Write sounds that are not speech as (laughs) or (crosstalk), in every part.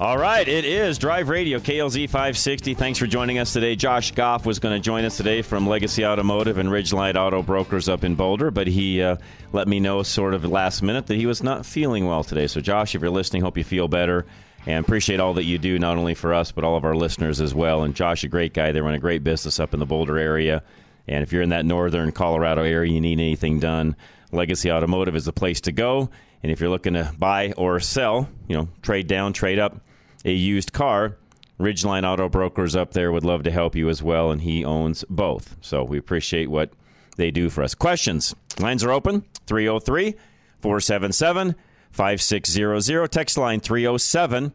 All right, it is Drive Radio, KLZ 560. Thanks for joining us today. Josh Goff was going to join us today from Legacy Automotive and Ridgeline Auto Brokers up in Boulder, but he uh, let me know sort of last minute that he was not feeling well today. So, Josh, if you're listening, hope you feel better and appreciate all that you do, not only for us, but all of our listeners as well. And Josh, a great guy. They run a great business up in the Boulder area. And if you're in that northern Colorado area, you need anything done, Legacy Automotive is the place to go. And if you're looking to buy or sell, you know, trade down, trade up a used car, Ridgeline Auto Brokers up there would love to help you as well, and he owns both. So we appreciate what they do for us. Questions? Lines are open 303 477 5600. Text line 307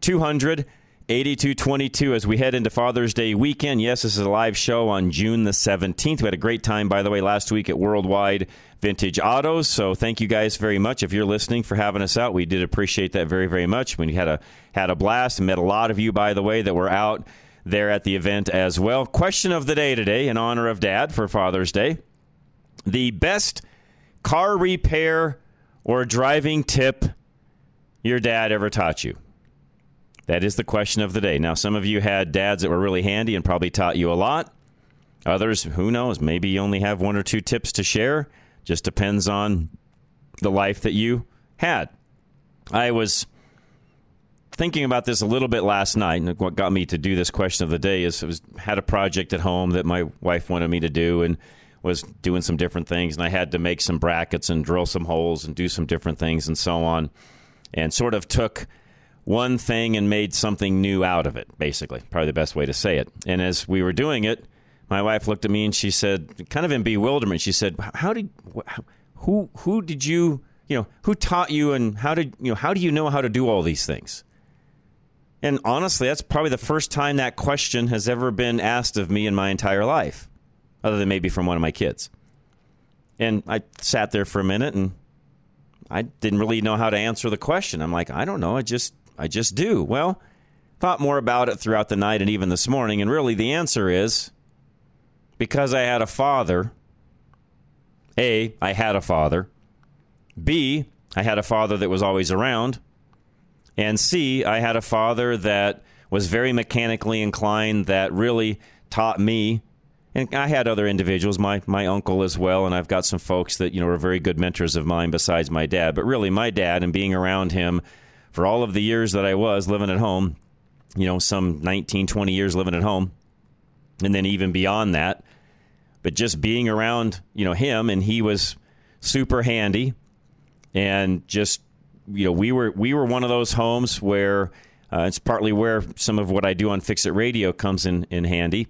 200 8222 as we head into Father's Day weekend. Yes, this is a live show on June the 17th. We had a great time, by the way, last week at Worldwide Vintage Autos. So thank you guys very much. If you're listening for having us out, we did appreciate that very, very much. We had a had a blast and met a lot of you, by the way, that were out there at the event as well. Question of the day today, in honor of Dad for Father's Day. The best car repair or driving tip your dad ever taught you? That is the question of the day. Now, some of you had dads that were really handy and probably taught you a lot. Others, who knows, maybe you only have one or two tips to share. Just depends on the life that you had. I was thinking about this a little bit last night, and what got me to do this question of the day is I was had a project at home that my wife wanted me to do, and was doing some different things, and I had to make some brackets and drill some holes and do some different things and so on, and sort of took one thing and made something new out of it, basically. Probably the best way to say it. And as we were doing it, my wife looked at me and she said, kind of in bewilderment, she said, "How did wh- who who did you, you know, who taught you and how did, you know, how do you know how to do all these things?" And honestly, that's probably the first time that question has ever been asked of me in my entire life, other than maybe from one of my kids. And I sat there for a minute and I didn't really know how to answer the question. I'm like, I don't know. I just I just do. Well, thought more about it throughout the night and even this morning, and really the answer is because I had a father. A, I had a father. B, I had a father that was always around. And C, I had a father that was very mechanically inclined that really taught me and I had other individuals, my my uncle as well, and I've got some folks that you know are very good mentors of mine besides my dad. But really, my dad and being around him for all of the years that I was living at home, you know, some 19, 20 years living at home, and then even beyond that. But just being around, you know, him, and he was super handy, and just you know, we were we were one of those homes where uh, it's partly where some of what I do on Fix It Radio comes in in handy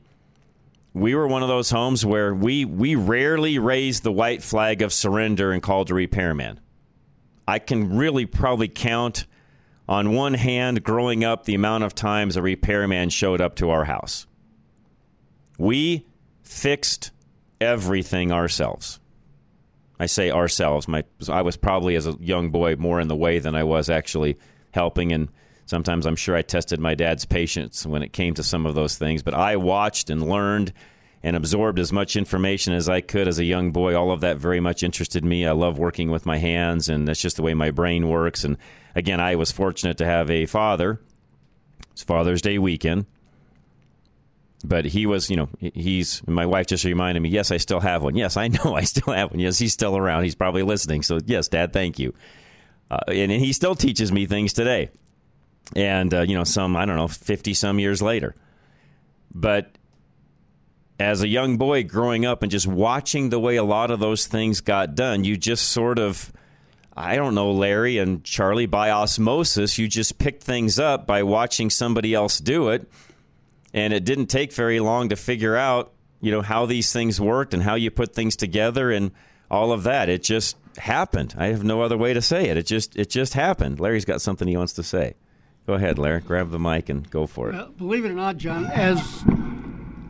we were one of those homes where we we rarely raised the white flag of surrender and called a repairman. I can really probably count on one hand growing up the amount of times a repairman showed up to our house. We fixed everything ourselves. I say ourselves. My I was probably as a young boy more in the way than I was actually helping and Sometimes I'm sure I tested my dad's patience when it came to some of those things, but I watched and learned and absorbed as much information as I could as a young boy. All of that very much interested me. I love working with my hands, and that's just the way my brain works. And again, I was fortunate to have a father. It's Father's Day weekend. But he was, you know, he's, my wife just reminded me, yes, I still have one. Yes, I know (laughs) I still have one. Yes, he's still around. He's probably listening. So, yes, Dad, thank you. Uh, and, and he still teaches me things today and uh, you know some i don't know 50 some years later but as a young boy growing up and just watching the way a lot of those things got done you just sort of I don't know, Larry and Charlie, by osmosis, you just picked things up by watching somebody else do it. And it didn't take very long to figure out, you know, how these things worked and how you put things together and all of that. It just happened. I have no other way to say it. It just it just happened. Larry's got something he wants to say. Go ahead, Larry. Grab the mic and go for it. Believe it or not, John, as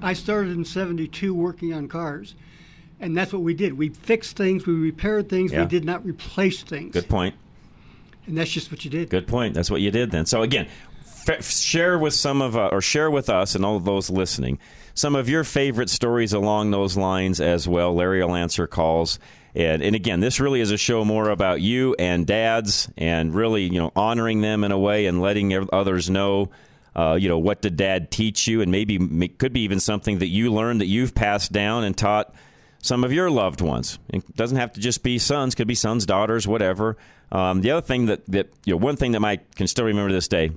I started in 72 working on cars, and that's what we did. We fixed things, we repaired things, Yeah. we did not replace things. Good point. And that's just what you did. Good point. That's what you did then. So again, f- share with some of uh, or share with us and all of those listening some of your favorite stories along those lines as well. Larry will answer calls. And, and again, this really is a show more about you and dads, and really, you know, honoring them in a way and letting others know, uh, you know, what did dad teach you, and maybe could be even something that you learned that you've passed down and taught some of your loved ones. It doesn't have to just be sons; could be sons, daughters, whatever. Um, the other thing that that you know, one thing that I can still remember this day,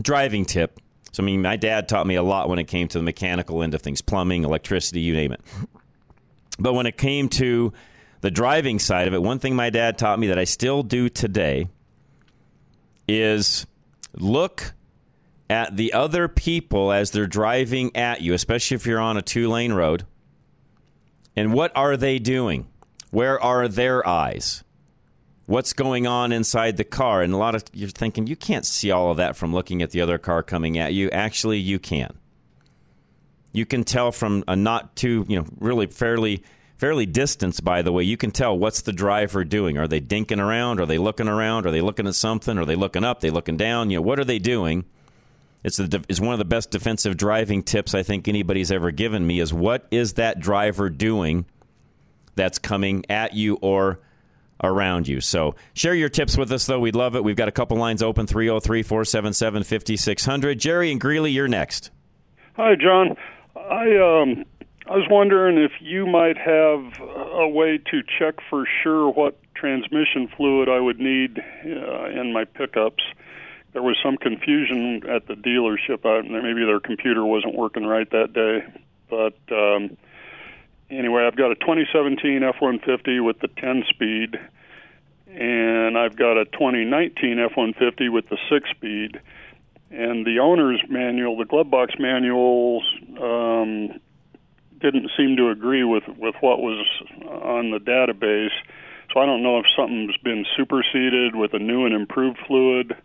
driving tip. So I mean, my dad taught me a lot when it came to the mechanical end of things, plumbing, electricity, you name it. But when it came to the driving side of it, one thing my dad taught me that I still do today is look at the other people as they're driving at you, especially if you're on a two lane road. And what are they doing? Where are their eyes? What's going on inside the car? And a lot of you're thinking you can't see all of that from looking at the other car coming at you. Actually, you can. You can tell from a not too, you know, really fairly fairly distance by the way. You can tell what's the driver doing. Are they dinking around? Are they looking around? Are they looking at something? Are they looking up? Are they looking down? You know, what are they doing? It's, the, it's one of the best defensive driving tips I think anybody's ever given me is what is that driver doing that's coming at you or around you. So share your tips with us, though. We'd love it. We've got a couple lines open 303 477 5600. Jerry and Greeley, you're next. Hi, John. I um, I was wondering if you might have a way to check for sure what transmission fluid I would need uh, in my pickups. There was some confusion at the dealership. Maybe their computer wasn't working right that day, but um, anyway, I've got a 2017 F-150 with the 10-speed, and I've got a 2019 F-150 with the 6-speed and the owner's manual, the glove box manual, um, didn't seem to agree with with what was on the database. So I don't know if something's been superseded with a new and improved fluid.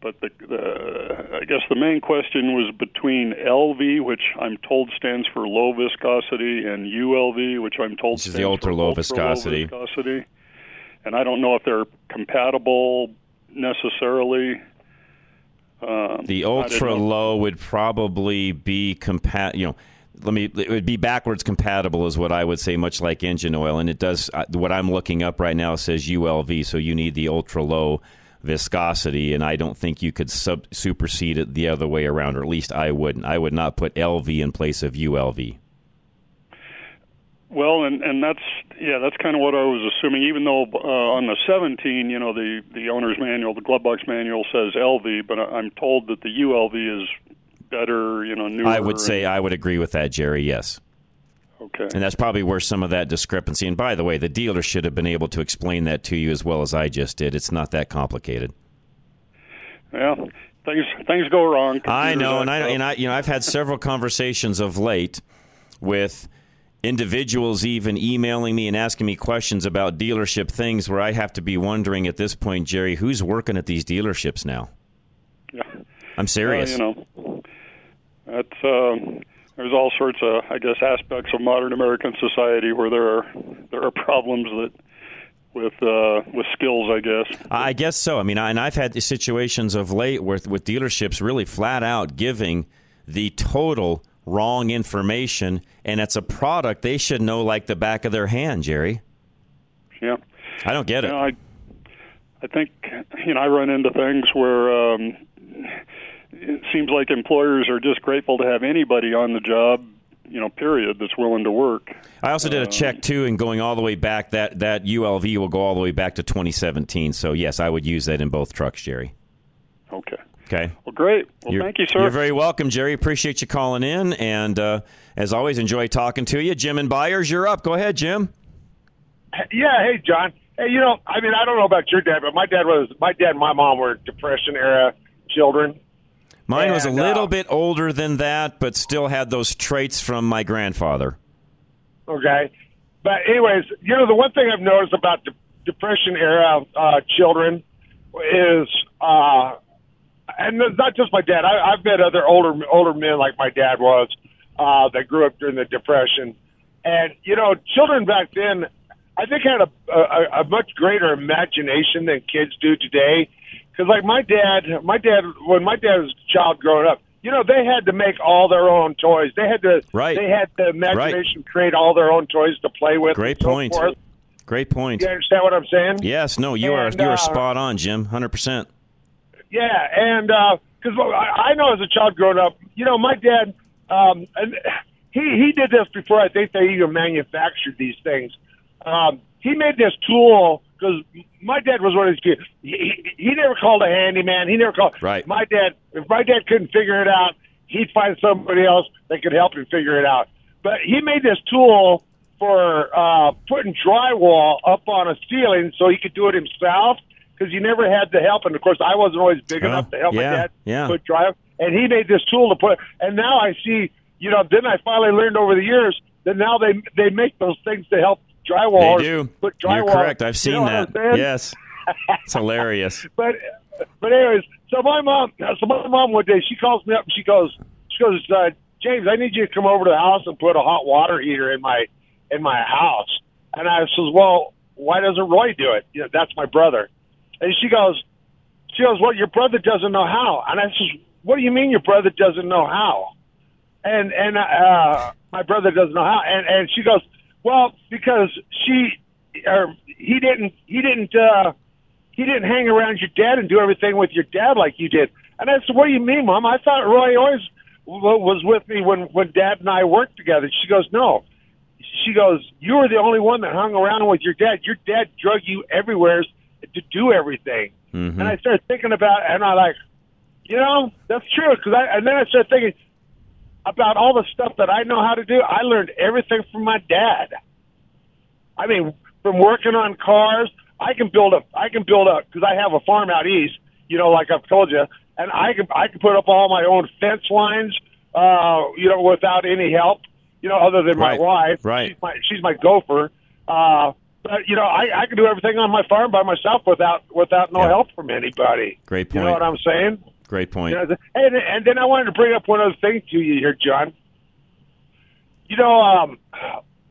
But the, the I guess the main question was between LV, which I'm told stands for low viscosity, and ULV, which I'm told This is stands the ultra for low ultra viscosity. Low viscosity. And I don't know if they're compatible necessarily. Um, The ultra low would probably be compat. You know, let me. It would be backwards compatible, is what I would say. Much like engine oil, and it does. Uh, what I'm looking up right now says ULV, so you need the ultra low viscosity, and I don't think you could sub- supersede it the other way around, or at least I wouldn't. I would not put LV in place of ULV. Well, and and that's yeah, that's kind of what I was assuming. Even though uh, on the 17, you know, the the owner's manual, the glove box manual says LV, but I'm told that the ULV is better. You know, newer. I would say I would agree with that, Jerry. Yes. Okay. And that's probably where some of that discrepancy. And by the way, the dealer should have been able to explain that to you as well as I just did. It's not that complicated. Yeah, things things go wrong. I know, and I and I you know I've had several conversations of late with individuals even emailing me and asking me questions about dealership things where I have to be wondering at this point, Jerry, who's working at these dealerships now? Yeah. I'm serious. Uh, you know, that's um, there's all sorts of I guess aspects of modern American society where there are there are problems that with uh, with skills, I guess. I guess so. I mean, I, and I've had situations of late with with dealerships really flat out giving the total wrong information, and it's a product they should know like the back of their hand, Jerry. Yeah. I don't get it. Know, I I think you know I run into things where um, it seems like employers are just grateful to have anybody on the job, you know, period, that's willing to work. I also did a check too, and going all the way back, that that ULV will go all the way back to 2017. So yes, I would use that in both trucks, Jerry. Okay. Okay. Well, great. Well, You're- thank you, sir. You're very welcome, Jerry. Appreciate you calling in, and uh, as always, enjoy talking to you. Jim and Byers you're up. Go ahead, Jim. Yeah, hey John. Hey, you know, I mean, I don't know about your dad, but my dad was my dad and my mom were depression era children. Mine was a little uh, bit older than that, but still had those traits from my grandfather. Okay. But anyways, you know, the one thing I've noticed about de- depression era uh, children is, uh, and it's not just my dad. I, I've met other older older men like my dad was uh, that grew up during the depression, and you know, children back then, I think had a, a, a much greater imagination than kids do today. Because like my dad, my dad, when my dad was a child growing up, you know, they had to make all their own toys. They had to, Right. They had the imagination create all their own toys to play with. Great so point. forth. Great point. You understand what I'm saying? Yes, no, you are And, you uh, are spot on, Jim. Hundred percent. Yeah, and because I, I know as a child growing up, you know, my dad, um, and he he did this before I think they even manufactured these things. Um, he made this tool because my dad was one of these kids. He, he, he never called a handyman. He never called. Right. My dad, if my dad couldn't figure it out, he'd find somebody else that could help him figure it out. But he made this tool for uh, putting drywall up on a ceiling so he could do it himself because he never had the help. And of course, I wasn't always big Oh, enough to help yeah, my dad yeah. put drywall. And he made this tool to put. And now I see, you know, then I finally learned over the years that now they they make those things to help drywall. They do. Put drywall. You're correct. I've You seen know that. Yes, it's hilarious. (laughs) but but anyways, so my mom, so my mom one day she calls me up and she goes, she goes, uh, James, I need you to come over to the house and put a hot water heater in my in my house. And I says, well, why doesn't Roy do it? You know, that's my brother. And she goes, she goes, well, your brother doesn't know how. And I says, what do you mean your brother doesn't know how? And and uh, my brother doesn't know how. And and she goes, well, because she or he didn't he didn't. uh he didn't hang around your dad and do everything with your dad like you did. And I said, "What do you mean, Mom? I thought Roy always w- was with me when when Dad and I worked together." She goes, "No." She goes, "You were the only one that hung around with your dad. Your dad drug you everywhere to do everything." Mhm. And I started thinking about, and I like, you know, that's true. Because I and then I started thinking about all the stuff that I know how to do. I learned everything from my dad. I mean, from working on cars, I can build a, I can build a, because I have a farm out east, you know, like I've told you, and I can, I can put up all my own fence lines, uh, you know, without any help, you know, other than Right, my wife. right. She's my, she's my gopher. Uh, but you know, I, I can do everything on my farm by myself without, without no Yeah. help from anybody. Great point. You know what I'm saying? Great point. You know, and, and then I wanted to bring up one other thing to you here, John. You know, um,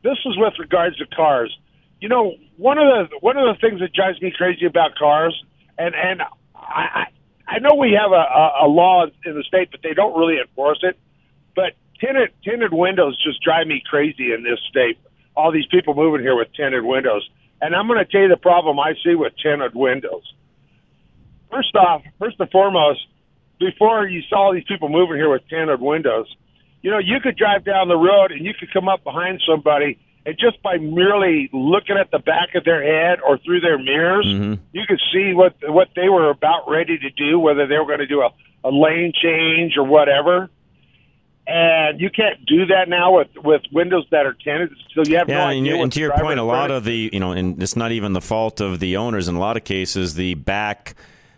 this is with regards to cars. You know, one of the one of the things that drives me crazy about cars, and and I I know we have a, a, a law in the state, but they don't really enforce it. But tinted tinted windows just drive me crazy in this state. All these people moving here with tinted windows, and I'm going to tell you the problem I see with tinted windows. First off, first and foremost, before you saw these people moving here with tinted windows, you know, you could drive down the road and you could come up behind somebody and just by merely looking at the back of their head or through their mirrors, Mhm. you could see what what they were about ready to do, whether they were going to do a, a lane change or whatever. And you can't do that now with with windows that are tinted, so you have Yeah, no and, idea. you- what and to your point, a lot of the you know, and it's not even the fault of the owners. In a lot of cases, the back,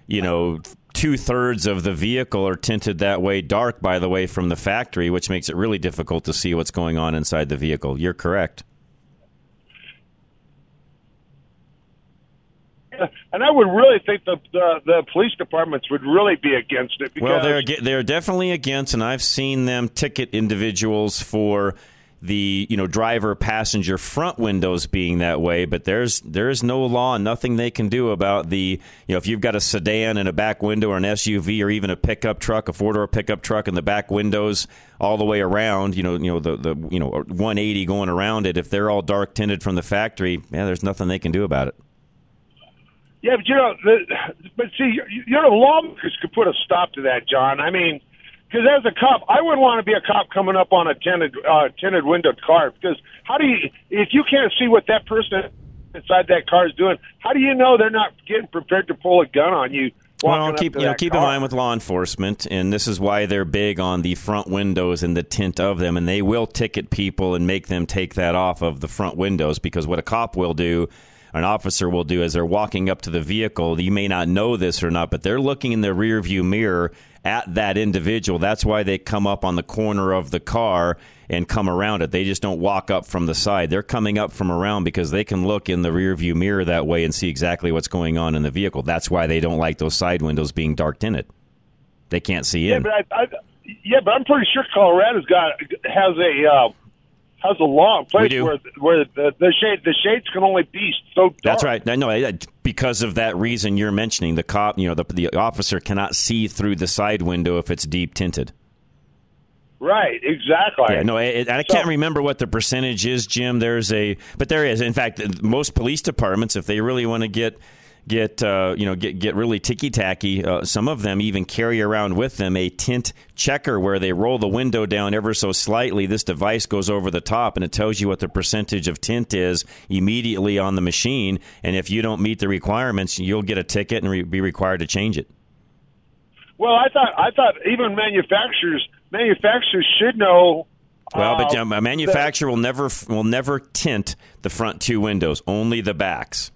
you know, two thirds of the vehicle are tinted that way, dark by the way from the factory, which makes it really difficult to see what's going on inside the vehicle. You're correct. and I would really think the, the the police departments would really be against it. Because Well, they're they're definitely against, and I've seen them ticket individuals for the you know driver passenger front windows being that way. But there's there is no law, nothing they can do about the you know if you've got a sedan and a back window or an SUV or even a pickup truck, a four door pickup truck, and the back windows all the way around, you know you know the the you know 180 going around it. If they're all dark tinted from the factory, yeah, there's nothing they can do about it. Yeah, but you know, but see, you know, lawmakers could put a stop to that, John. I mean, because as a cop, I wouldn't want to be a cop coming up on a tinted, uh, tinted windowed car. Because how do you, if you can't see what that person inside that car is doing, how do you know they're not getting prepared to pull a gun on you? Well, keep you know keep in mind with law enforcement, and this is why they're big on the front windows and the tint of them, and they will ticket people and make them take that off of the front windows because what a cop will do an officer will do as they're walking up to the vehicle. You may not know this or not, but they're looking in the rear view mirror at that individual. That's why they come up on the corner of the car and come around it. They just don't walk up from the side. They're coming up from around because they can look in the rear view mirror that way and see exactly what's going on in the vehicle. That's why they don't like those side windows being dark tinted. They can't see Yeah, in. but I, I, yeah, but I'm pretty sure Colorado's got has a uh, has a law in place where where the, the shade the shades can only be so dark. That's right. No, no, because of that reason you're mentioning, the cop, you know, the, the officer cannot see through the side window if it's deep tinted. Right, exactly. Yeah, no, I, I can't remember what the percentage is, Jim. There's a, but there is. In fact, most police departments, if they really want to get get uh, you know get get really ticky tacky, uh, some of them even carry around with them a tint checker where they roll the window down ever so slightly. This device goes over the top and it tells you what the percentage of tint is immediately on the machine. And if you don't meet the requirements, you'll get a ticket and re- be required to change it. Well, I thought I thought even manufacturers manufacturers should know. Well, but uh, um, a manufacturer will never will never tint the front two windows, only the backs,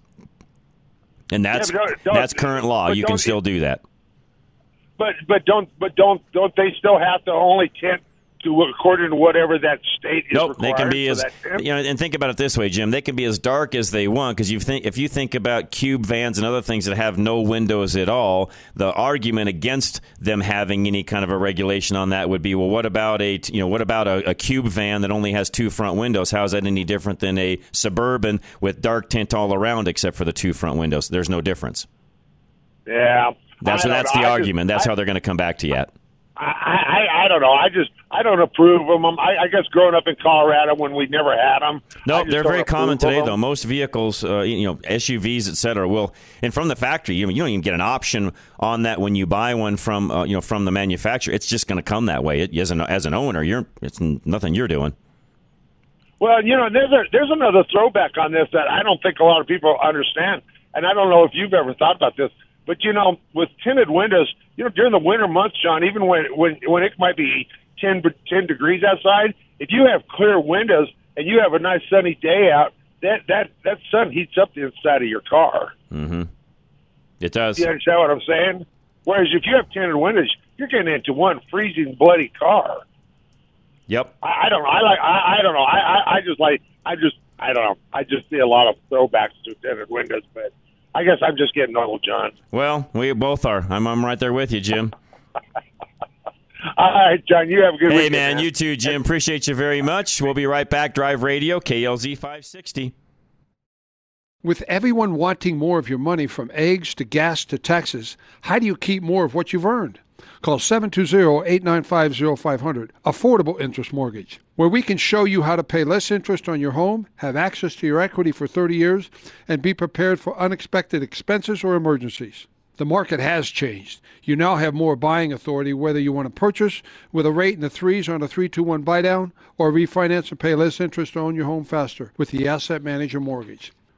and that's but don't- don't- that's current law. You can still do that. But but don't but don't don't they still have to only tint to according to whatever that state is Nope, they can be as you know, and think about it this way, Jim. They can be as dark as they want because you think if you think about cube vans and other things that have no windows at all, the argument against them having any kind of a regulation on that would be, well, what about a you know what about a, a cube van that only has two front windows? How is that any different than a suburban with dark tint all around except for the two front windows? There's no difference. Yeah, That's don't that's the I argument. Just, that's I, how they're going to come back to you at. I, I I don't know. I just I don't approve of them. I, I guess growing up in Colorado when we never had them. No, just they're very common today, though. Most vehicles, uh, you know, SUVs, et cetera, will, and from the factory, you, you don't even get an option on that when you buy one from, uh, you know, from the manufacturer. It's just going to come that way. It, as an as an owner, you're it's nothing you're doing. Well, you know, there's a, there's another throwback on this that I don't think a lot of people understand, and I don't know if you've ever thought about this. But you know, with tinted windows, you know, during the winter months, John, even when when when it might be 10, be- 10 degrees outside, if you have clear windows and you have a nice sunny day out, that that that sun heats up the inside of your car. Mm-hmm. It does. You understand what I'm saying? Whereas if you have tinted windows, you're getting into one freezing bloody car. Yep. I, I don't know. I like. I, I don't know. I, I I just like. I just. I don't know. I just see a lot of throwbacks to tinted windows, but I guess I'm just getting old, John. Well, we both are. I'm I'm right there with you, Jim. (laughs) All right, John. You have a good day. Hey, weekend, man, you too, Jim. Appreciate you very much. We'll be right back. Drive Radio, KLZ 560. With everyone wanting more of your money from eggs to gas to taxes, how do you keep more of what you've earned? Call 720-895-0500, Affordable Interest Mortgage, where we can show you how to pay less interest on your home, have access to your equity for 30 years, and be prepared for unexpected expenses or emergencies. The market has changed. You now have more buying authority whether you want to purchase with a rate in the threes on a 321 buy down or refinance and pay less interest to own your home faster with the Asset Manager Mortgage.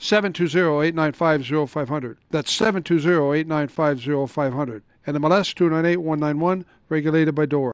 720-895-0500. That's 720-895-0500. And the MLS 298191, regulated by DORA.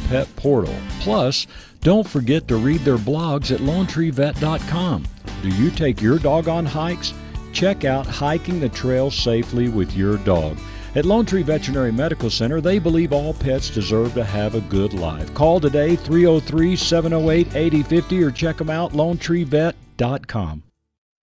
pet portal. Plus, don't forget to read their blogs at LoneTreeVet.com. Do you take your dog on hikes? Check out Hiking the Trail Safely with Your Dog. At Lone Tree Veterinary Medical Center, they believe all pets deserve to have a good life. Call today 303 708 8050 or check them out lonetreevet.com.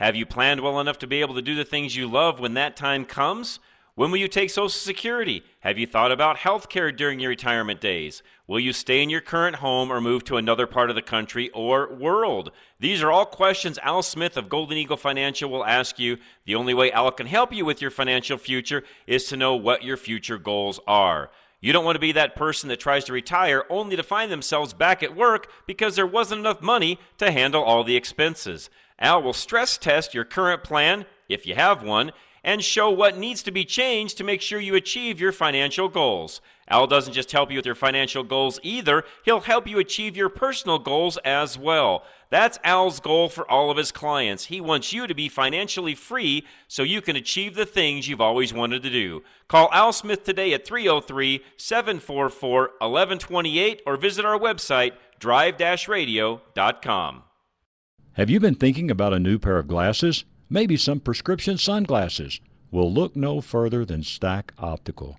Have you planned well enough to be able to do the things you love when that time comes? When will you take Social Security? Have you thought about health care during your retirement days? Will you stay in your current home or move to another part of the country or world? These are all questions Al Smith of Golden Eagle Financial will ask you. The only way Al can help you with your financial future is to know what your future goals are. You don't want to be that person that tries to retire only to find themselves back at work because there wasn't enough money to handle all the expenses. Al will stress test your current plan, if you have one, and show what needs to be changed to make sure you achieve your financial goals. Al doesn't just help you with your financial goals either, he'll help you achieve your personal goals as well. That's Al's goal for all of his clients. He wants you to be financially free so you can achieve the things you've always wanted to do. Call Al Smith today at 303 744 1128 or visit our website, drive radio.com. Have you been thinking about a new pair of glasses? Maybe some prescription sunglasses? Well, look no further than Stack Optical.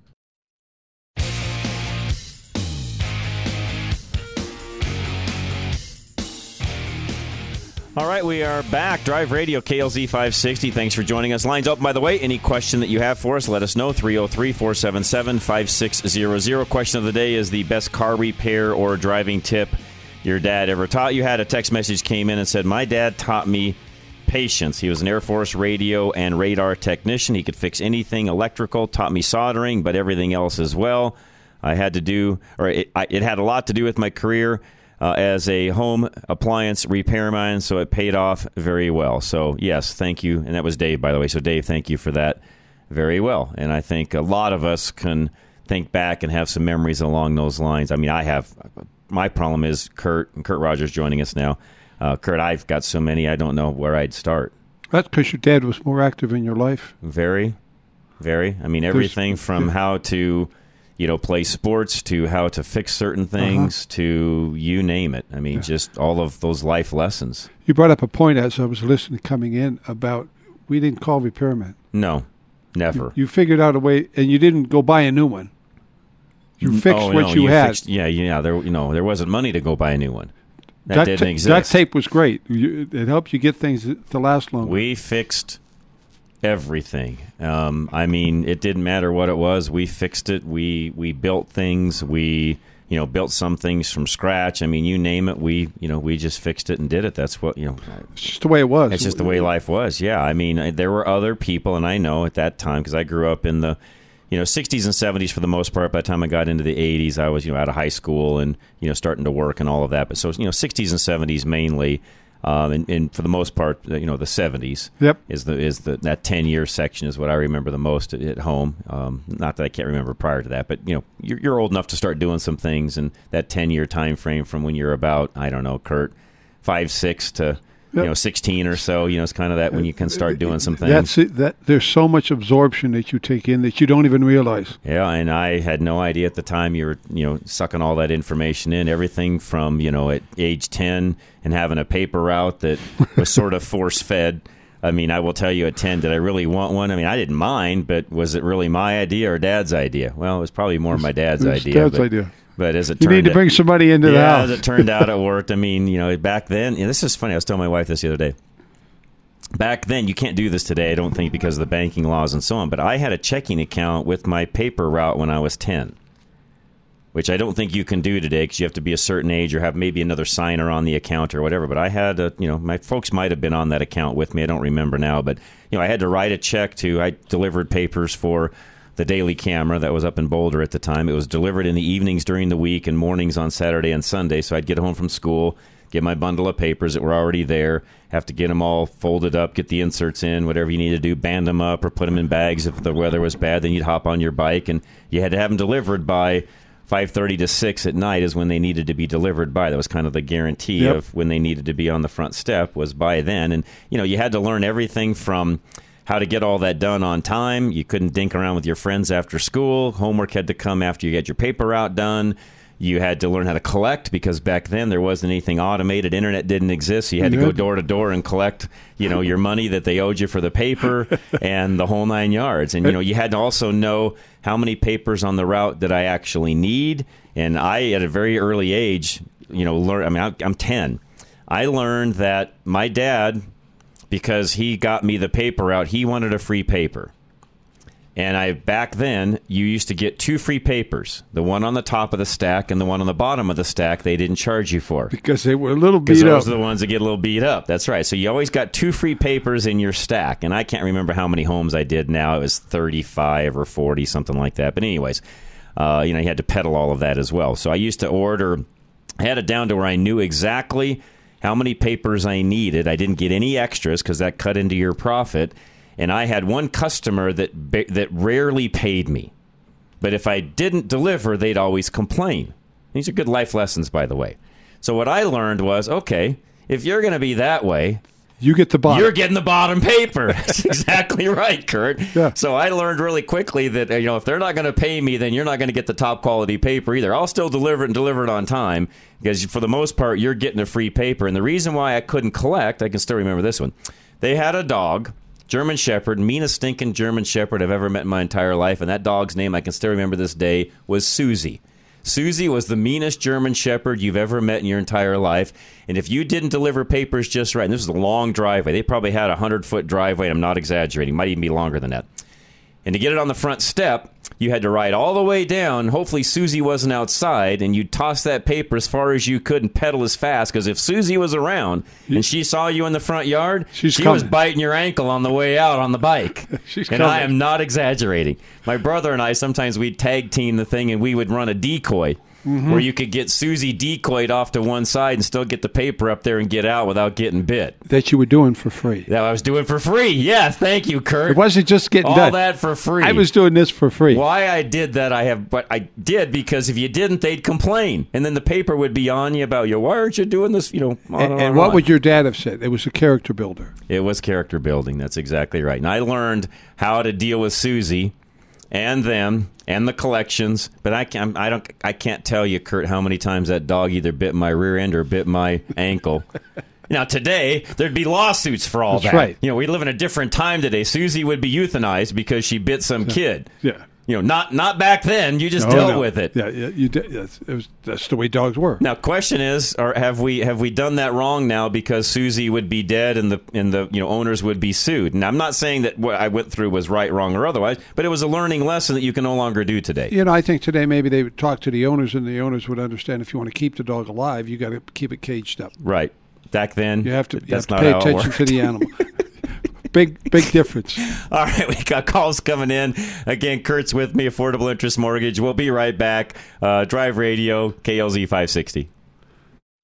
All right, we are back. Drive Radio, KLZ 560. Thanks for joining us. Lines open, by the way. Any question that you have for us, let us know. 303 477 5600. Question of the day is the best car repair or driving tip your dad ever taught you. Had a text message came in and said, My dad taught me patience. He was an Air Force radio and radar technician. He could fix anything electrical, taught me soldering, but everything else as well. I had to do, or it, I, it had a lot to do with my career uh, as a home appliance repairman, so it paid off very well. So, yes, thank you. And that was Dave, by the way. So, Dave, thank you for that very well. And I think a lot of us can think back and have some memories along those lines. I mean, I have. My problem is Kurt and Kurt Rogers joining us now. Uh, Kurt, I've got so many, I don't know where I'd start. That's because your dad was more active in your life. Very, very. I mean, everything There's, from (laughs) how to you know, play sports to how to fix certain uh-huh. things uh-huh. to you name it. I mean, yeah. just all of those life lessons. You brought up a point as I was listening coming in about we didn't call repairman. No, never. You, you figured out a way, and you didn't go buy a new one. You fixed oh, what no, you, you, had. Fixed, yeah, yeah. There, you know, there wasn't money to go buy a new one. That duct didn't exist. Duct tape was great. You, it helped you get things to last longer. We fixed everything. Um, I mean, it didn't matter what it was. We fixed it. We we built things. We you know built some things from scratch. I mean, you name it. We you know we just fixed it and did it. That's what you know. It's just the way it was. It's just the way life was. Yeah. I mean, there were other people, and I know at that time because I grew up in the you know 60s and 70s for the most part by the time i got into the 80s i was you know out of high school and you know starting to work and all of that but so you know 60s and 70s mainly Um, and, and for the most part, you know, the '70s Yep. is the is the that 10 year section is what I remember the most at, at home. Um, not that I can't remember prior to that, but you know, you're, you're old enough to start doing some things, and that 10 year time frame from when you're about I don't know, Kurt, five six to you know 16 or so. You know, it's kind of that when you can start doing some things. That's it. That there's so much absorption that you take in that you don't even realize. Yeah, and I had no idea at the time you were, you know, sucking all that information in. Everything from, you know, at age 10 and having a paper route that was sort of (laughs) force fed. I mean, I will tell you at 10, did I really want one? I mean, I didn't mind, but was it really my idea or dad's idea? Well, it was probably more my dad's idea. Dad's but, idea. But as it You turned need to out- bring somebody into the house. as it turned out, it (laughs) worked. I mean, you know, back then, yeah, this is funny. I was telling my wife this the other day back then you can't do this today i don't think because of the banking laws and so on but i had a checking account with my paper route when i was 10 which i don't think you can do today because you have to be a certain age or have maybe another signer on the account or whatever but i had a you know my folks might have been on that account with me i don't remember now but you know i had to write a check to i delivered papers for the daily camera that was up in boulder at the time it was delivered in the evenings during the week and mornings on saturday and sunday so i'd get home from school get my bundle of papers that were already there, have to get them all folded up, get the inserts in, whatever you need to do, band them up or put them in bags if the weather was bad. Then you'd hop on your bike and you had to have them delivered by 5:30 to 6 at night is when they needed to be delivered by. That was kind of the guarantee Yep. of when they needed to be on the front step was by then. And you know, you had to learn everything from how to get all that done on time. You couldn't dink around with your friends after school. Homework had to come after you get your paper route done. You had to learn how to collect because back then there wasn't anything automated. Internet didn't exist. So you had to go door to door and collect, you know, your money that they owed you for the paper (laughs) and the whole nine yards. And you know, you had to also know how many papers on the route that I actually need. And I, at a very early age, you know, learn. I mean, I'm ten. I learned that my dad, because he got me the paper out, he wanted a free paper. And I back then you used to get two free papers, the one on the top of the stack and the one on the bottom of the stack they didn't charge you for. Because they were a little beat those up. are the ones that get a little beat up. That's right. So you always got two free papers in your stack. And I can't remember how many homes I did now. It was 35 or 40, something like that. But, anyways, uh, you know, you had to pedal all of that as well. So I used to order, I had it down to where I knew exactly how many papers I needed. I didn't get any extras because that cut into your profit. And I had one customer that that rarely paid me. But if I didn't deliver, they'd always complain. These are good life lessons, by the way. So what I learned was, okay, if you're going to be that way, You get the bottom. you're getting the bottom paper. (laughs) That's exactly right, Kurt. Yeah. So I learned really quickly that uh, you know if they're not going to pay me, then you're not going to get the top quality paper either. I'll still deliver it and deliver it on time because for the most part you're getting a free paper. And the reason why I couldn't collect, I can still remember this one. They had a dog, German Shepherd, meanest stinking German Shepherd I've ever met in my entire life, and that dog's name I can still remember this day was Susie. Susie was the meanest German Shepherd you've ever met in your entire life. And if you didn't deliver papers just right, and this was a long driveway, they probably had a 100 foot driveway, and I'm not exaggerating, might even be longer than that. And to get it on the front step, you had to ride all the way down. Hopefully, Susie wasn't outside, and you'd toss that paper as far as you could and pedal as fast. Because if Susie was around and she saw you in the front yard, She's she was biting your ankle on the way out on the bike. (laughs) She's and I am not exaggerating. My brother and I sometimes we'd tag team the thing, and we would run a decoy. Mm-hmm. Where you could get Susie decoyed off to one side and still get the paper up there and get out without getting bit. that you were doing for free. That I was doing for free. Yes, thank you, Kurt. It wasn't just getting All done. that for free. I was doing this for free. Why I did that, I have, but I did because if you didn't, they'd complain, and then the paper would be on you about you. Why aren't you doing this? You know, on And, on what on. would your dad have said? It was a character builder. It was character building. That's exactly right. And I learned how to deal with Susie and them and the collections. But I can't. I don't. I can't tell you, Kurt, how many times that dog either bit my rear end or bit my ankle. (laughs) Now today there'd be lawsuits for all That's that. right. You know, we live in a different time today. Susie would be euthanized because she bit some kid. Yeah. You know, not not back then. You just No, dealt no. with it. Yeah, yeah you did. Yes, it was, that's the way dogs were. Now, question is, or have we have we done that wrong now because Susie would be dead and the and the you know owners would be sued? And I'm not saying that what I went through was right, wrong, or otherwise, but it was a learning lesson that you can no longer do today. You know, I think today maybe they would talk to the owners, and the owners would understand if you want to keep the dog alive, you got to keep it caged up. Right. Back then, You have to, you that's have to not pay attention to the animal. (laughs) big, big difference. (laughs) All right, we got calls coming in. Again, Kurt's with me, Affordable Interest Mortgage. We'll be right back. Uh, Drive Radio, KLZ 560.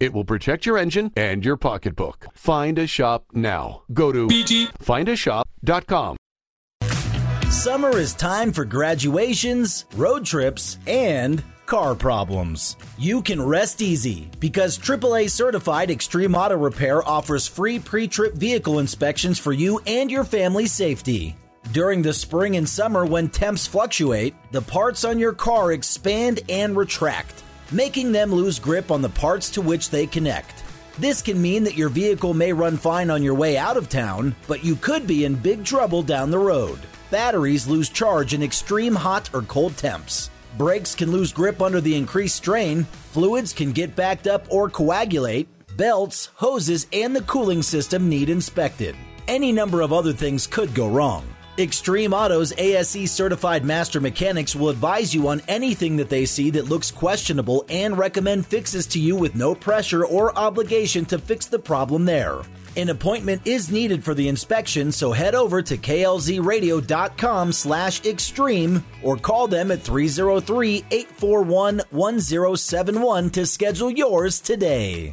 It will protect your engine and your pocketbook. Find a shop now. Go to bgfindashop.com. Summer is time for graduations, road trips, and car problems. You can rest easy because AAA certified Extreme Auto Repair offers free pre trip vehicle inspections for you and your family's safety. During the spring and summer, when temps fluctuate, the parts on your car expand and retract making them lose grip on the parts to which they connect. This can mean that your vehicle may run fine on your way out of town, but you could be in big trouble down the road. Batteries lose charge in extreme hot or cold temps. Brakes can lose grip under the increased strain. Fluids can get backed up or coagulate. Belts, hoses, and the cooling system need inspected. Any number of other things could go wrong. Extreme Auto's ASE certified master mechanics will advise you on anything that they see that looks questionable and recommend fixes to you with no pressure or obligation to fix the problem there. An appointment is needed for the inspection, so head over to klzradio.com slash extreme or call them at 303-841-1071 to schedule yours today.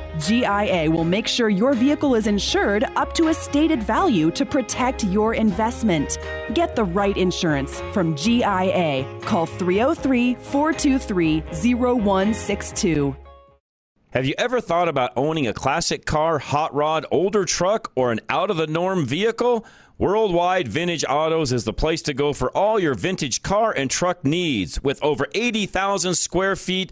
GIA will make sure your vehicle is insured up to a stated value to protect your investment. Get the right insurance from GIA. Call 303 423 0162. Have you ever thought about owning a classic car, hot rod, older truck, or an out of the norm vehicle? Worldwide Vintage Autos is the place to go for all your vintage car and truck needs. With over 80,000 square feet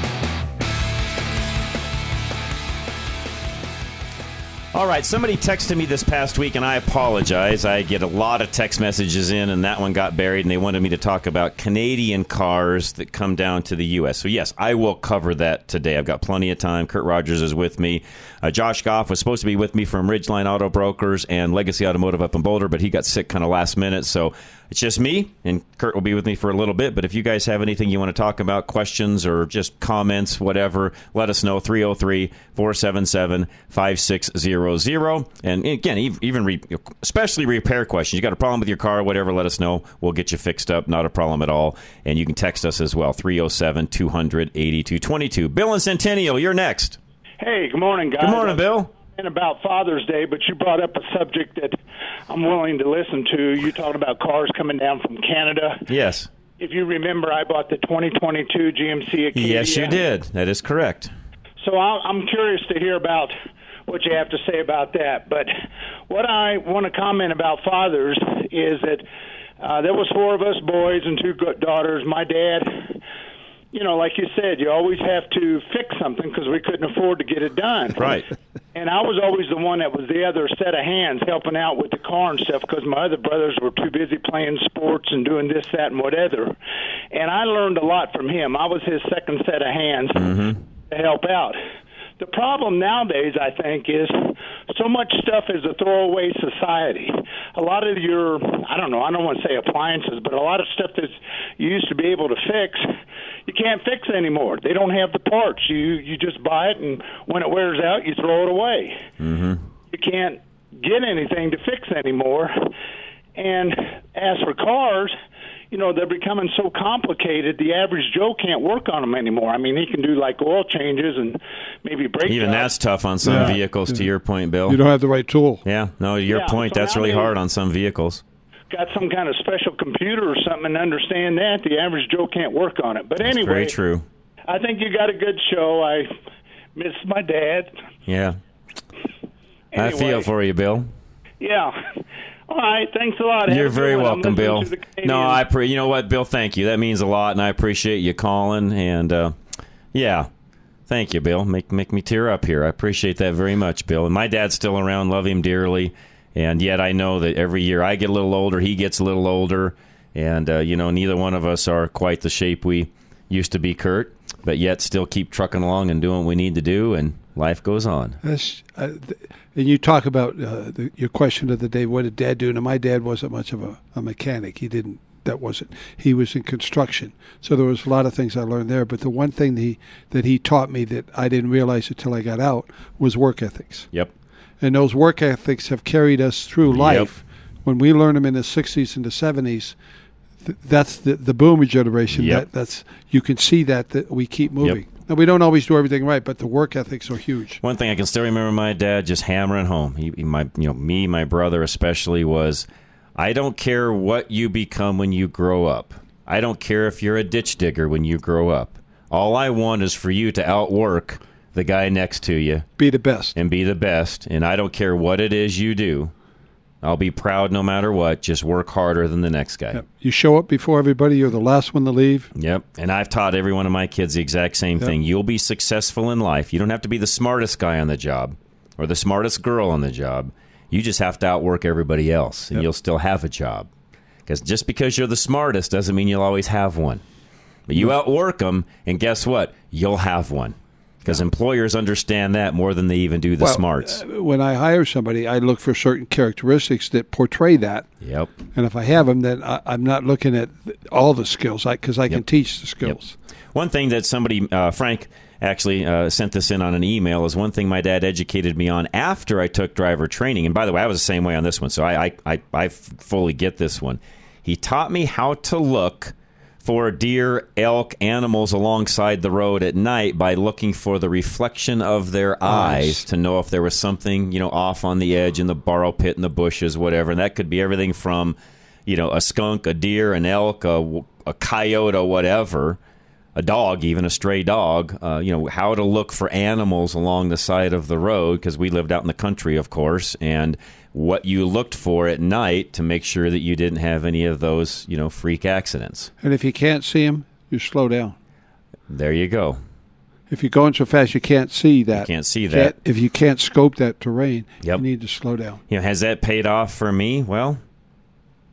All right, somebody texted me this past week, and I apologize. I get a lot of text messages in, and that one got buried, and they wanted me to talk about Canadian cars that come down to the U.S. So, yes, I will cover that today. I've got plenty of time. Kurt Rogers is with me. Uh, Josh Goff was supposed to be with me from Ridgeline Auto Brokers and Legacy Automotive up in Boulder, but he got sick kind of last minute. So, it's just me, and Kurt will be with me for a little bit. But if you guys have anything you want to talk about, questions or just comments, whatever, let us know 303 477 5600. And again, even re- especially repair questions. You got a problem with your car, whatever, let us know. We'll get you fixed up. Not a problem at all. And you can text us as well 307 200 8222. Bill and Centennial, you're next. Hey, good morning, guys. Good morning, Bill. And about Father's Day, but you brought up a subject that I'm willing to listen to. You talked about cars coming down from Canada. Yes. If you remember, I bought the 2022 GMC Acadia. Yes, you did. That is correct. So I'm curious to hear about what you have to say about that. But what I want to comment about fathers is that uh, there was four of us boys and two daughters. My dad you know, like you said, you always have to fix something because we couldn't afford to get it done. Right. And I was always the one that was the other set of hands helping out with the car and stuff because my other brothers were too busy playing sports and doing this, that, and whatever. And I learned a lot from him. I was his second set of hands mm-hmm. to help out. The problem nowadays, I think, is so much stuff is a throwaway society. A lot of your, I don't know, I don't want to say appliances, but a lot of stuff that you used to be able to fix, you can't fix anymore. They don't have the parts. You you just buy it, and when it wears out, you throw it away. Mm-hmm. You can't get anything to fix anymore. And as for cars, you know they're becoming so complicated the average joe can't work on them anymore. I mean he can do like oil changes and maybe brake even jobs. that's tough on some Yeah. vehicles to your point bill. You don't have the right tool. yeah no your Yeah, point so that's really hard on some vehicles. Got some kind of special computer or something and understand that the average joe can't work on it. But That's anyway very true. I think you got a good show. I miss my dad. Yeah. I feel for you bill. Yeah all right thanks a lot You're good very. Welcome, Bill. to the Canadian- No, I pre- you know what, Bill. Thank you. That means a lot, and I appreciate you calling. And uh, yeah, thank you, Bill. Make make me tear up here. I appreciate that very much, Bill. And my dad's still around. Love him dearly. And yet, I know that every year I get a little older, he gets a little older, and uh, you know, neither one of us are quite the shape we used to be, Kurt. But yet, still keep trucking along and doing what we need to do, and life goes on. That's, uh, th- and you talk about uh, the, your question of the day. What did Dad do? Now, my dad wasn't much of a, a mechanic. He didn't. That wasn't. He was in construction, so there was a lot of things I learned there. But the one thing that he that he taught me that I didn't realize until I got out was work ethics. Yep. And those work ethics have carried us through life. When we learn them in the '60s and the '70s, th- that's the the boomer generation. Yep. That that's you can see that that we keep moving. Now we don't always do everything right, but the work ethics are huge. One thing I can still remember my dad just hammering home. He, he- my, you know, me, my brother especially was, I don't care what you become when you grow up. I don't care if you're a ditch digger when you grow up. All I want is for you to outwork the guy next to you. Be the best. And be the best. And I don't care what it is you do. I'll be proud no matter what. Just work harder than the next guy. You show up before everybody. You're the last one to leave. Yep. And I've taught every one of my kids the exact same Yep. thing. You'll be successful in life. You don't have to be the smartest guy on the job or the smartest girl on the job. You just have to outwork everybody else, and you'll still have a job. Because just because you're the smartest doesn't mean you'll always have one. But you outwork them, and guess what? You'll have one. Because employers understand that more than they even do the Well, smarts. uh, when I hire somebody, I look for certain characteristics that portray that. Yep. And if I have them, then I, I'm not looking at all the skills because I, can teach the skills. One thing that somebody, uh, Frank, actually uh, sent this in on an email is one thing my dad educated me on after I took driver training. And by the way, I was the same way on this one, so I, I, I, I fully get this one. He taught me how to look for deer, elk, animals alongside the road at night by looking for the reflection of their eyes to know if there was something, you know, off on the edge in the borrow pit in the bushes, whatever. And that could be everything from, you know, a skunk, a deer, an elk, a, a coyote, or whatever, a dog, even a stray dog. Uh, you know, how to look for animals along the side of the road because we lived out in the country, of course, and what you looked for at night to make sure that you didn't have any of those, you know, freak accidents. And if you can't see them, you slow down. There you go. If you're going so fast, you can't see that. You can't see that. if you can't scope that terrain, Yep. you need to slow down. You know, has that paid off for me? Well,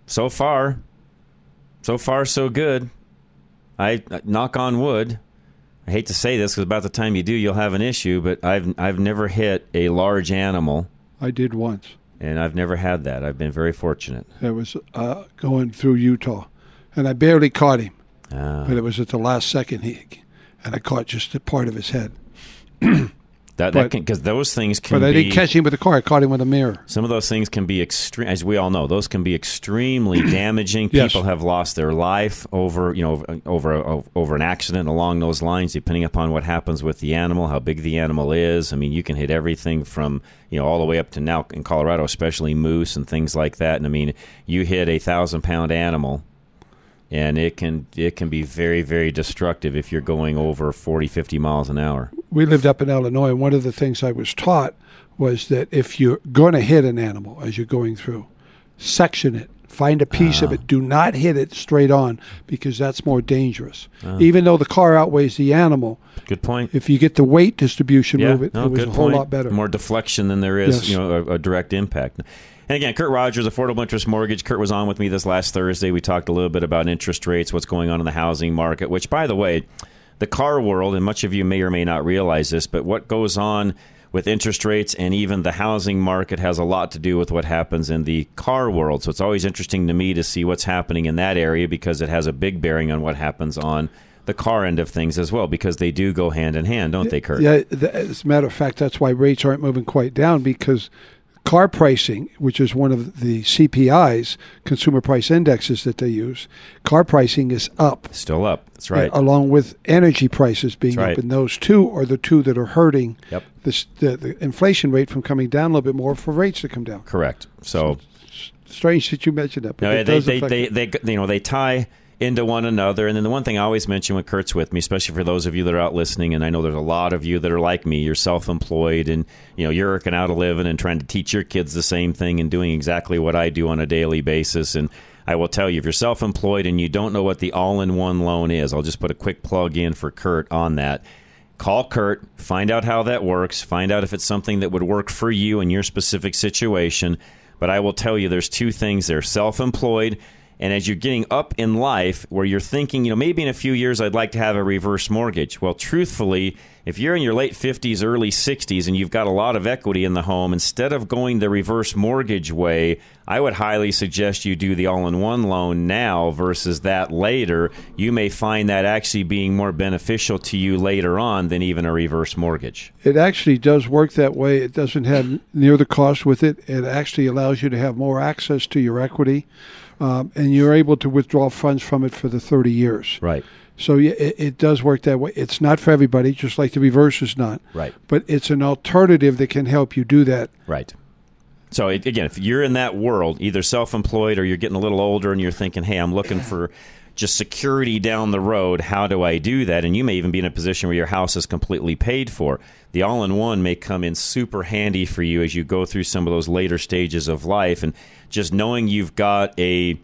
so far, so far so good. I uh, knock on wood. I hate to say this because about the time you do, you'll have an issue. But I've I've never hit a large animal. I did once. And I've never had that. I've been very fortunate. It was uh, going through Utah, and I barely caught him. Ah. But it was at the last second he, and I caught just a part of his head. (clears throat) That But- because those things can But I didn't catch him with a car. I caught him with a mirror. Some of those things can be extreme, as we all know. Those can be extremely (clears throat) damaging. Yes. People have lost their life over, you know, over over an accident along those lines. Depending upon what happens with the animal, how big the animal is. I mean, you can hit everything from you know all the way up to now in Colorado, especially moose and things like that. And I mean, you hit a thousand pound animal, and it can it can be very very destructive if you're going over 40, 50 miles an hour. We lived up in Illinois, and one of the things I was taught was that if you're going to hit an animal as you're going through, section it. Find a piece of Ah. it. Do not hit it straight on because that's more dangerous. Ah. Even though the car outweighs the animal, Good point. if you get the weight distribution yeah, move it, no, it was a whole point. lot better. More deflection than there is, Yes. you know, a, a direct impact. And again, Kurt Rogers, Affordable Interest Mortgage. Kurt was on with me this last Thursday. We talked a little bit about interest rates, what's going on in the housing market, which, by the way, the car world, and much of you may or may not realize this, but what goes on with interest rates and even the housing market has a lot to do with what happens in the car world. So it's always interesting to me to see what's happening in that area because it has a big bearing on what happens on the car end of things as well because they do go hand in hand, don't they, Kurt? Yeah, as a matter of fact, that's why rates aren't moving quite down because car pricing, which is one of the CPIs, consumer price indexes that they use, car pricing is up. Still up. That's right. along with energy prices being right. up, and those two are the two that are hurting Yep. this, the, the inflation rate from coming down a little bit more for rates to come down. Correct. So Strange that you mentioned that, but No, they, they, they, they, you know, they tie into one another. And then the one thing I always mention when Kurt's with me, especially for those of you that are out listening, and I know there's a lot of you that are like me, you're self-employed and, you know, you're working out a living and trying to teach your kids the same thing and doing exactly what I do on a daily basis. And I will tell you, if you're self-employed and you don't know what the all-in-one loan is, I'll just put a quick plug in for Kurt on that. Call Kurt, find out how that works, find out if it's something that would work for you in your specific situation. But I will tell you, there's two things there self employed, and as you're getting up in life where you're thinking, you know, maybe in a few years I'd like to have a reverse mortgage. Well, truthfully, if you're in your late 50s, early 60s, and you've got a lot of equity in the home, instead of going the reverse mortgage way, I would highly suggest you do the all in one loan now versus that later. You may find that actually being more beneficial to you later on than even a reverse mortgage. It actually does work that way. It doesn't have near the cost with it. It actually allows you to have more access to your equity, um, and you're able to withdraw funds from it for the 30 years. Right. So yeah, it, it does work that way. It's not for everybody, just like the reverse is not. Right. But it's an alternative that can help you do that. Right. So it, again, if you're in that world, either self-employed or you're getting a little older and you're thinking, "Hey, I'm looking for just security down the road. How do I do that?" And you may even be in a position where your house is completely paid for. The all-in-one may come in super handy for you as you go through some of those later stages of life, and just knowing you've got a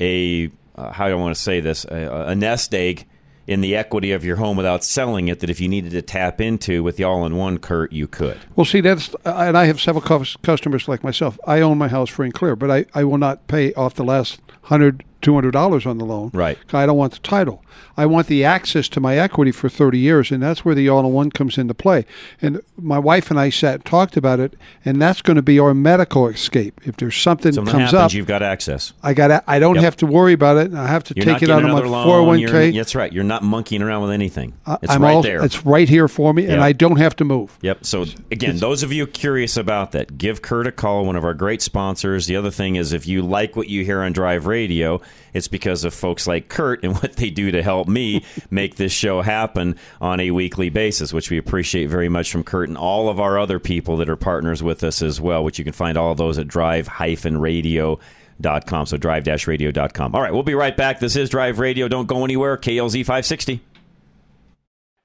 a uh, how do I want to say this a, a nest egg in the equity of your home without selling it that if you needed to tap into with the all-in-one Kurt you could Well, see, that's and I have several customers like myself. I own my house free and clear, but I, I will not pay off the last hundred, two hundred dollars on the loan. Right. I don't want the title. I want the access to my equity for thirty years, and that's where the all-in-one comes into play. And my wife and I sat and talked about it, and that's going to be our medical escape. If there's something, something comes happens up, you've got access I got. I don't Yep. have to worry about it. I have to You're take it out of my four hundred one k. That's right. You're not monkeying around with anything. It's I'm right all, there. It's right here for me, Yep. and I don't have to move. Yep. So again, those of you curious about that, give Kurt a call, one of our great sponsors. The other thing is if you like what you hear on Drive Radio, it's because of folks like Kurt and (laughs) what they do to help me make this show happen on a weekly basis, which we appreciate very much from Kurt and all of our other people that are partners with us as well, which you can find all those at drive-radio.com. So drive-radio.com. All right, we'll be right back. This is Drive Radio. Don't go anywhere. KLZ 560.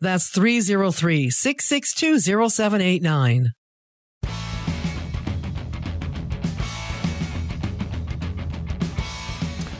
That's 303 662 0789.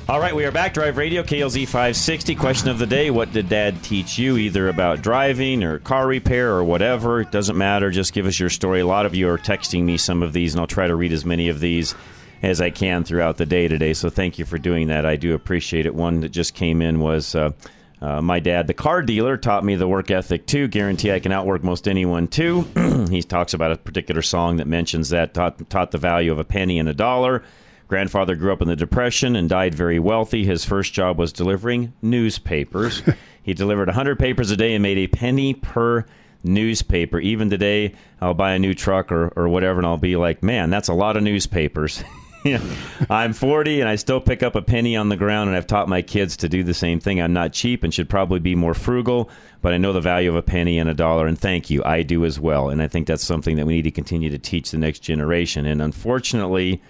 All right, we are back. Drive Radio, KLZ 560. Question of the day What did dad teach you, either about driving or car repair or whatever? It doesn't matter. Just give us your story. A lot of you are texting me some of these, and I'll try to read as many of these as I can throughout the day today. So thank you for doing that. I do appreciate it. One that just came in was. Uh, uh, my dad, the car dealer, taught me the work ethic too. Guarantee I can outwork most anyone too. (clears throat) he talks about a particular song that mentions that, taught, taught the value of a penny and a dollar. Grandfather grew up in the Depression and died very wealthy. His first job was delivering newspapers. (laughs) he delivered 100 papers a day and made a penny per newspaper. Even today, I'll buy a new truck or, or whatever, and I'll be like, man, that's a lot of newspapers. (laughs) (laughs) I'm 40 and I still pick up a penny on the ground, and I've taught my kids to do the same thing. I'm not cheap and should probably be more frugal, but I know the value of a penny and a dollar, and thank you. I do as well. And I think that's something that we need to continue to teach the next generation. And unfortunately,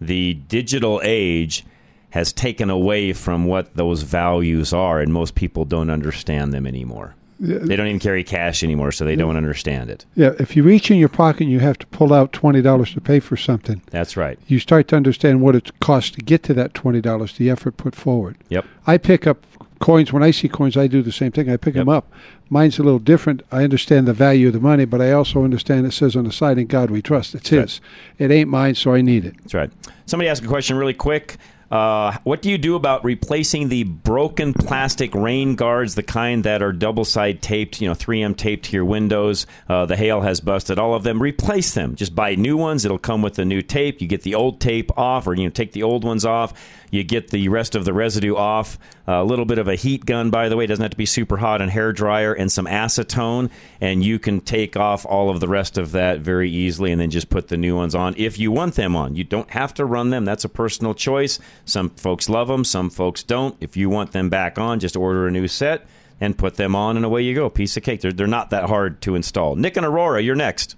the digital age has taken away from what those values are, and most people don't understand them anymore. They don't even carry cash anymore, so they don't understand it. Yeah, if you reach in your pocket and you have to pull out twenty dollars to pay for something, That's right. you start to understand what it costs to get to that twenty dollars, the effort put forward. Yep. I pick up coins when I see coins. I do the same thing. I pick them up. Mine's a little different. I understand the value of the money, but I also understand it says on the side, "In God We Trust." It's His. It ain't mine, so I need it. That's right. Somebody asked a question really quick. Uh, what do you do about replacing the broken plastic rain guards, the kind that are double side taped, you know, 3M taped to your windows? Uh, the hail has busted all of them. Replace them. Just buy new ones. It'll come with the new tape. You get the old tape off, or you know, take the old ones off. You get the rest of the residue off. a little bit of a heat gun, by the way, it doesn't have to be super hot, and hair dryer, and some acetone, and you can take off all of the rest of that very easily, and then just put the new ones on if you want them on. You don't have to run them. That's a personal choice. Some folks love them, some folks don't. If you want them back on, just order a new set and put them on, and away you go. Piece of cake. They're, they're not that hard to install. Nick and Aurora, you're next.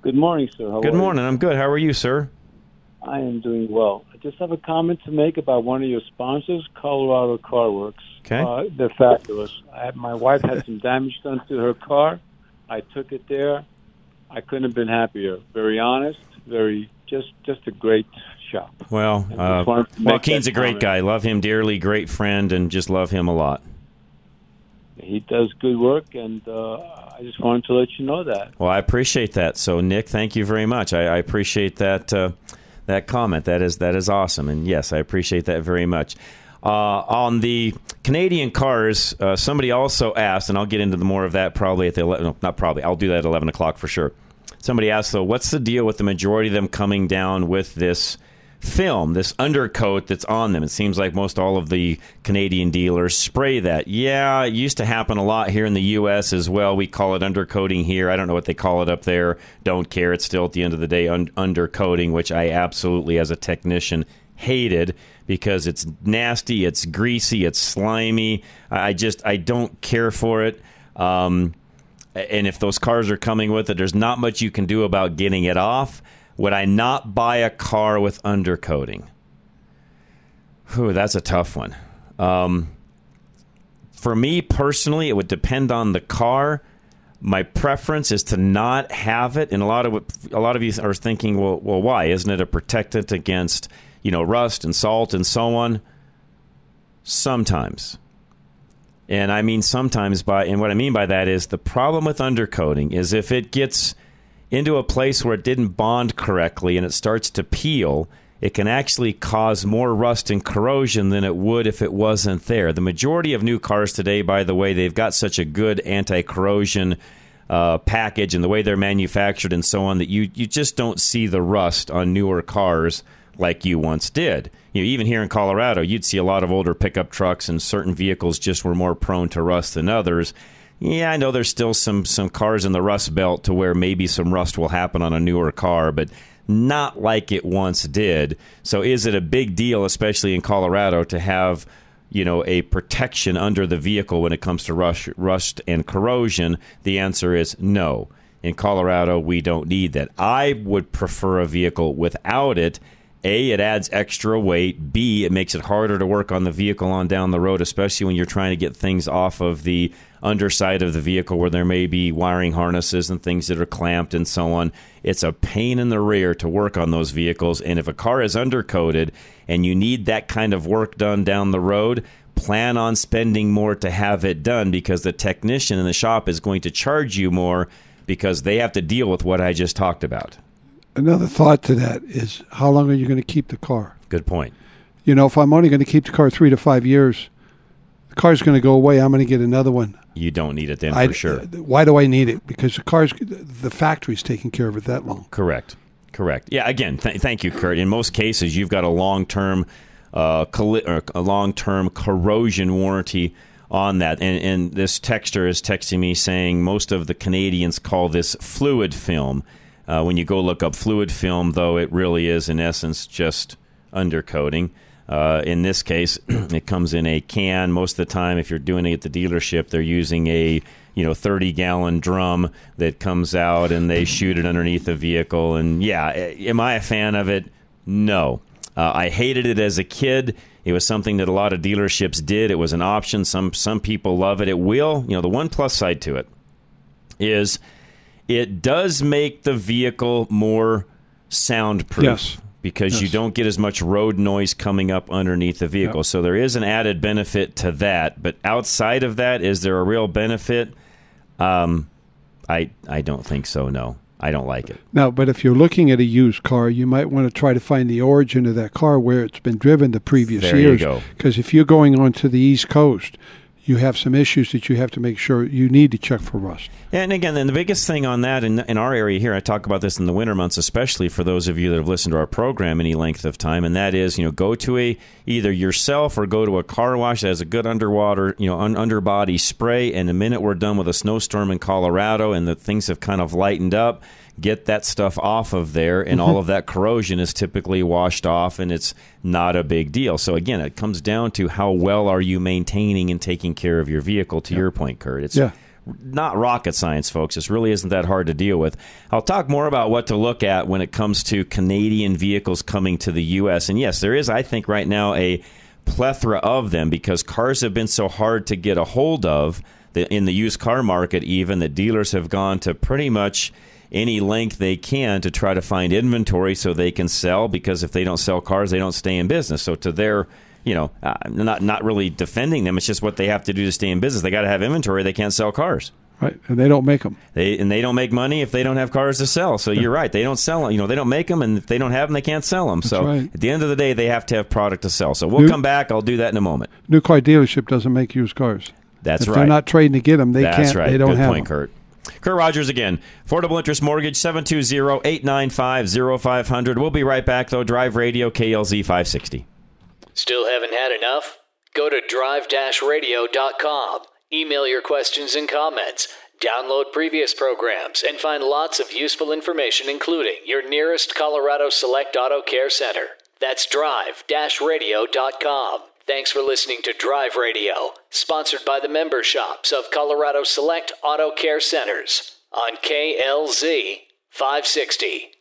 Good morning, sir. How Good morning. I'm good. How are you, sir? I am doing well. I just have a comment to make about one of your sponsors, Colorado Car Works. Okay. Uh, they're fabulous. I my wife had some damage done to her car. I took it there. I couldn't have been happier. Very honest, very just just a great shop. Well, uh, wanted to make Joaquin's a great comment. guy. Love him dearly. Great friend, and just love him a lot. He does good work, and uh, I just wanted to let you know that. Well, I appreciate that. So, Nick, thank you very much. I, I appreciate that uh, that comment. That is that is awesome, and yes, I appreciate that very much. Uh, on the Canadian cars, uh, somebody also asked, and I'll get into the more of that probably at the 11, no, not probably. I'll do that at eleven o'clock for sure. Somebody asked though, what's the deal with the majority of them coming down with this film, this undercoat that's on them? It seems like most all of the Canadian dealers spray that. Yeah, it used to happen a lot here in the U.S. as well. We call it undercoating here. I don't know what they call it up there. Don't care. It's still at the end of the day un- undercoating, which I absolutely, as a technician, hated because it's nasty, it's greasy, it's slimy. I just I don't care for it. Um, and if those cars are coming with it, there's not much you can do about getting it off. Would I not buy a car with undercoating? Whew, that's a tough one. Um, for me personally, it would depend on the car. My preference is to not have it, and a lot of a lot of you are thinking, well, well, why isn't it a protectant against you know rust and salt and so on? Sometimes, and I mean sometimes by and what I mean by that is the problem with undercoating is if it gets into a place where it didn't bond correctly and it starts to peel, it can actually cause more rust and corrosion than it would if it wasn't there. The majority of new cars today, by the way, they've got such a good anti corrosion uh, package and the way they're manufactured and so on that you, you just don't see the rust on newer cars like you once did. You know, even here in Colorado, you'd see a lot of older pickup trucks and certain vehicles just were more prone to rust than others. Yeah, I know there's still some some cars in the rust belt to where maybe some rust will happen on a newer car, but not like it once did. So is it a big deal especially in Colorado to have you know a protection under the vehicle when it comes to rust, rust and corrosion? The answer is no. In Colorado, we don't need that. I would prefer a vehicle without it. A, it adds extra weight. B, it makes it harder to work on the vehicle on down the road, especially when you're trying to get things off of the underside of the vehicle where there may be wiring harnesses and things that are clamped and so on. It's a pain in the rear to work on those vehicles. And if a car is undercoated and you need that kind of work done down the road, plan on spending more to have it done because the technician in the shop is going to charge you more because they have to deal with what I just talked about. Another thought to that is how long are you going to keep the car? Good point. You know, if I'm only going to keep the car three to five years, car's going to go away. I'm going to get another one. You don't need it then I- for sure. Why do I need it? Because the car's the factory's taking care of it that long. Correct. Correct. Yeah. Again, th- thank you, Kurt. In most cases, you've got a long term, uh, colli- a long term corrosion warranty on that. And, and this texter is texting me saying most of the Canadians call this fluid film. Uh, when you go look up fluid film, though, it really is in essence just undercoating. Uh, in this case, (clears throat) it comes in a can. Most of the time, if you're doing it at the dealership, they're using a you know 30 gallon drum that comes out and they shoot it underneath the vehicle. And yeah, am I a fan of it? No. Uh, I hated it as a kid. It was something that a lot of dealerships did. It was an option. Some some people love it. It will, you know, the one plus side to it is it does make the vehicle more soundproof. Yes. Because Yes. you don't get as much road noise coming up underneath the vehicle. Yep. So there is an added benefit to that. But outside of that, is there a real benefit? Um, I I don't think so. No, I don't like it. Now, but if you're looking at a used car, you might want to try to find the origin of that car where it's been driven the previous There years. Because if you're going onto the East Coast, you have some issues that you have to make sure you need to check for rust. And again, then the biggest thing on that in, in our area here, I talk about this in the winter months, especially for those of you that have listened to our program any length of time, and that is, you know, go to a either yourself or go to a car wash that has a good underwater, you know, un, underbody spray. And the minute we're done with a snowstorm in Colorado and the things have kind of lightened up, get that stuff off of there, and all mm-hmm. of that corrosion is typically washed off, and it's not a big deal. So again, it comes down to how well are you maintaining and taking care of your vehicle. To your point, Kurt, it's Yeah. not rocket science, folks. This really isn't that hard to deal with. I'll talk more about what to look at when it comes to Canadian vehicles coming to the U.S. And yes, there is, I think, right now a plethora of them because cars have been so hard to get a hold of in the used car market, even that dealers have gone to pretty much any length they can to try to find inventory so they can sell because if they don't sell cars, they don't stay in business. So to their you know, uh, not not really defending them. It's just what they have to do to stay in business. They got to have inventory. They can't sell cars. Right, and they don't make them. They and they don't make money if they don't have cars to sell. So you're right. They don't sell them. You know, they don't make them, and if they don't have them, they can't sell them. so right. at the end of the day, they have to have product to sell. So we'll New- come back. I'll do that in a moment. New car dealership doesn't make used cars. That's if right. they're not trading to get them, they That's can't. right. They don't Good have point, them. Kurt. Kurt Rogers again. Affordable Interest Mortgage 720-895-0500. We'll be right back though. Drive Radio KLZ 560. Still haven't had enough? Go to drive-radio.com. Email your questions and comments. Download previous programs and find lots of useful information, including your nearest Colorado Select Auto Care Center. That's drive-radio.com. Thanks for listening to Drive Radio, sponsored by the member shops of Colorado Select Auto Care Centers on KLZ 560.